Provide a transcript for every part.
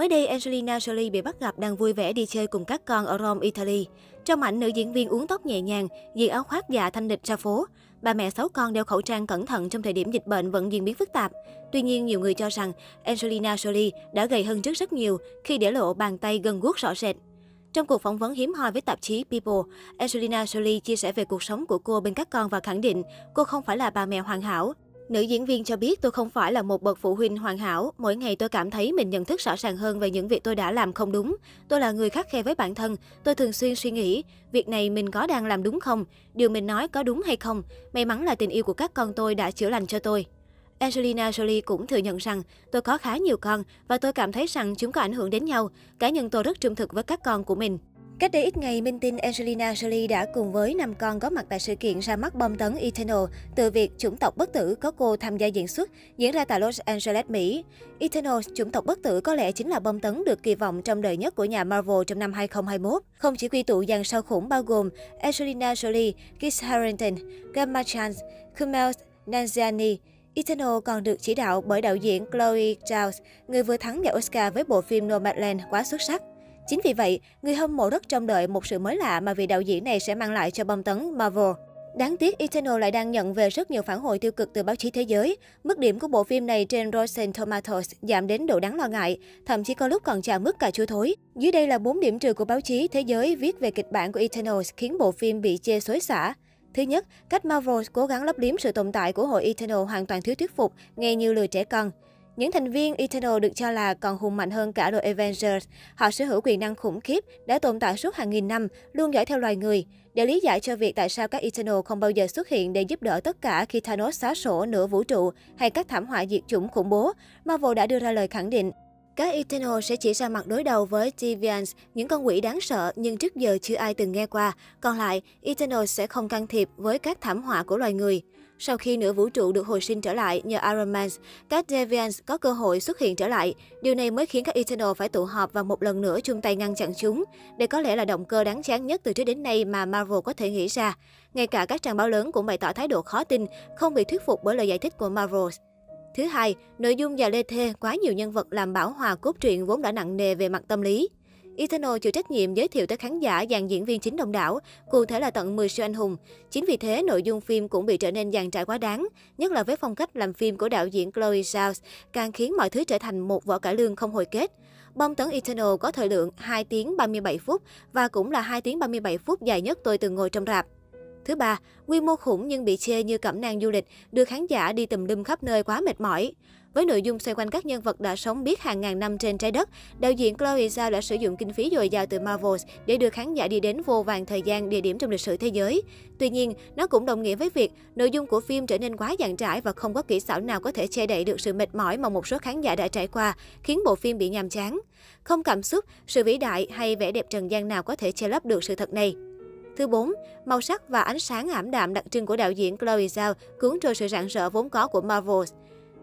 Mới đây, Angelina Jolie bị bắt gặp đang vui vẻ đi chơi cùng các con ở Rome, Italy. Trong ảnh, nữ diễn viên uống tóc nhẹ nhàng, diện áo khoác dạ thanh lịch ra phố. Bà mẹ sáu con đeo khẩu trang cẩn thận trong thời điểm dịch bệnh vẫn diễn biến phức tạp. Tuy nhiên, nhiều người cho rằng Angelina Jolie đã gầy hơn trước rất nhiều khi để lộ bàn tay gần guốc rõ rệt. Trong cuộc phỏng vấn hiếm hoi với tạp chí People, Angelina Jolie chia sẻ về cuộc sống của cô bên các con và khẳng định cô không phải là bà mẹ hoàn hảo. Nữ diễn viên cho biết tôi không phải là một bậc phụ huynh hoàn hảo. Mỗi ngày tôi cảm thấy mình nhận thức rõ ràng hơn về những việc tôi đã làm không đúng. Tôi là người khắc khe với bản thân. Tôi thường xuyên suy nghĩ, việc này mình có đang làm đúng không? Điều mình nói có đúng hay không? May mắn là tình yêu của các con tôi đã chữa lành cho tôi. Angelina Jolie cũng thừa nhận rằng tôi có khá nhiều con và tôi cảm thấy rằng chúng có ảnh hưởng đến nhau. Cá nhân tôi rất trung thực với các con của mình. Cách đây ít ngày, minh tinh Angelina Jolie đã cùng với năm con có mặt tại sự kiện ra mắt bom tấn Eternal từ việc chủng tộc bất tử có cô tham gia diễn xuất diễn ra tại Los Angeles, Mỹ. Eternal, chủng tộc bất tử có lẽ chính là bom tấn được kỳ vọng trong đời nhất của nhà Marvel trong năm 2021. Không chỉ quy tụ dàn sao khủng bao gồm Angelina Jolie, Kit Harington, Gemma Chan, Kumail Nanjiani, Eternal còn được chỉ đạo bởi đạo diễn Chloe Zhao, người vừa thắng giải Oscar với bộ phim Nomadland quá xuất sắc. Chính vì vậy, người hâm mộ rất trông đợi một sự mới lạ mà vị đạo diễn này sẽ mang lại cho bom tấn Marvel. Đáng tiếc, Eternal lại đang nhận về rất nhiều phản hồi tiêu cực từ báo chí thế giới. Mức điểm của bộ phim này trên Rotten Tomatoes giảm đến độ đáng lo ngại, thậm chí có lúc còn chạm mức cà chua thối. Dưới đây là 4 điểm trừ của báo chí thế giới viết về kịch bản của Eternal khiến bộ phim bị chê xối xả. Thứ nhất, cách Marvel cố gắng lấp liếm sự tồn tại của hội Eternal hoàn toàn thiếu thuyết phục, nghe như lừa trẻ con. Những thành viên Eternal được cho là còn hùng mạnh hơn cả đội Avengers. Họ sở hữu quyền năng khủng khiếp, đã tồn tại suốt hàng nghìn năm, luôn dõi theo loài người. Để lý giải cho việc tại sao các Eternal không bao giờ xuất hiện để giúp đỡ tất cả khi Thanos xóa sổ nửa vũ trụ hay các thảm họa diệt chủng khủng bố, Marvel đã đưa ra lời khẳng định. Các Eternal sẽ chỉ ra mặt đối đầu với Deviants, những con quỷ đáng sợ nhưng trước giờ chưa ai từng nghe qua. Còn lại, Eternal sẽ không can thiệp với các thảm họa của loài người. Sau khi nửa vũ trụ được hồi sinh trở lại nhờ Iron Man, các Deviants có cơ hội xuất hiện trở lại. Điều này mới khiến các Eternal phải tụ họp và một lần nữa chung tay ngăn chặn chúng. Đây có lẽ là động cơ đáng chán nhất từ trước đến nay mà Marvel có thể nghĩ ra. Ngay cả các trang báo lớn cũng bày tỏ thái độ khó tin, không bị thuyết phục bởi lời giải thích của Marvel. Thứ hai, nội dung và lê thê quá nhiều nhân vật làm bảo hòa cốt truyện vốn đã nặng nề về mặt tâm lý. Eternal chịu trách nhiệm giới thiệu tới khán giả dàn diễn viên chính đông đảo, cụ thể là tận 10 siêu anh hùng. Chính vì thế, nội dung phim cũng bị trở nên dàn trải quá đáng, nhất là với phong cách làm phim của đạo diễn Chloe Zhao, càng khiến mọi thứ trở thành một vỏ cải lương không hồi kết. Bom tấn Eternal có thời lượng 2 tiếng 37 phút và cũng là 2 tiếng 37 phút dài nhất tôi từng ngồi trong rạp. Thứ ba, quy mô khủng nhưng bị chê như cẩm nang du lịch, đưa khán giả đi tùm lum khắp nơi quá mệt mỏi. Với nội dung xoay quanh các nhân vật đã sống biết hàng ngàn năm trên trái đất, đạo diễn Chloe Zhao đã sử dụng kinh phí dồi dào từ Marvel để đưa khán giả đi đến vô vàng thời gian, địa điểm trong lịch sử thế giới. Tuy nhiên, nó cũng đồng nghĩa với việc nội dung của phim trở nên quá dàn trải và không có kỹ xảo nào có thể che đậy được sự mệt mỏi mà một số khán giả đã trải qua, khiến bộ phim bị nhàm chán. Không cảm xúc, sự vĩ đại hay vẻ đẹp trần gian nào có thể che lấp được sự thật này. Thứ 4, màu sắc và ánh sáng ảm đạm đặc trưng của đạo diễn Chloe Zhao cuốn trôi sự rạng rỡ vốn có của Marvel.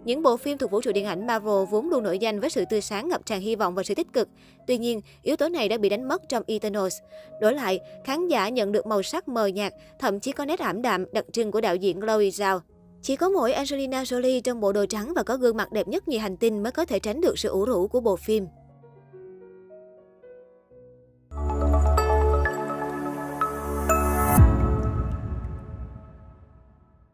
Những bộ phim thuộc vũ trụ điện ảnh Marvel vốn luôn nổi danh với sự tươi sáng ngập tràn hy vọng và sự tích cực. Tuy nhiên, yếu tố này đã bị đánh mất trong Eternals. Đổi lại, khán giả nhận được màu sắc mờ nhạt, thậm chí có nét ảm đạm đặc trưng của đạo diễn Chloe Zhao. Chỉ có mỗi Angelina Jolie trong bộ đồ trắng và có gương mặt đẹp nhất nhì hành tinh mới có thể tránh được sự ủ rũ của bộ phim.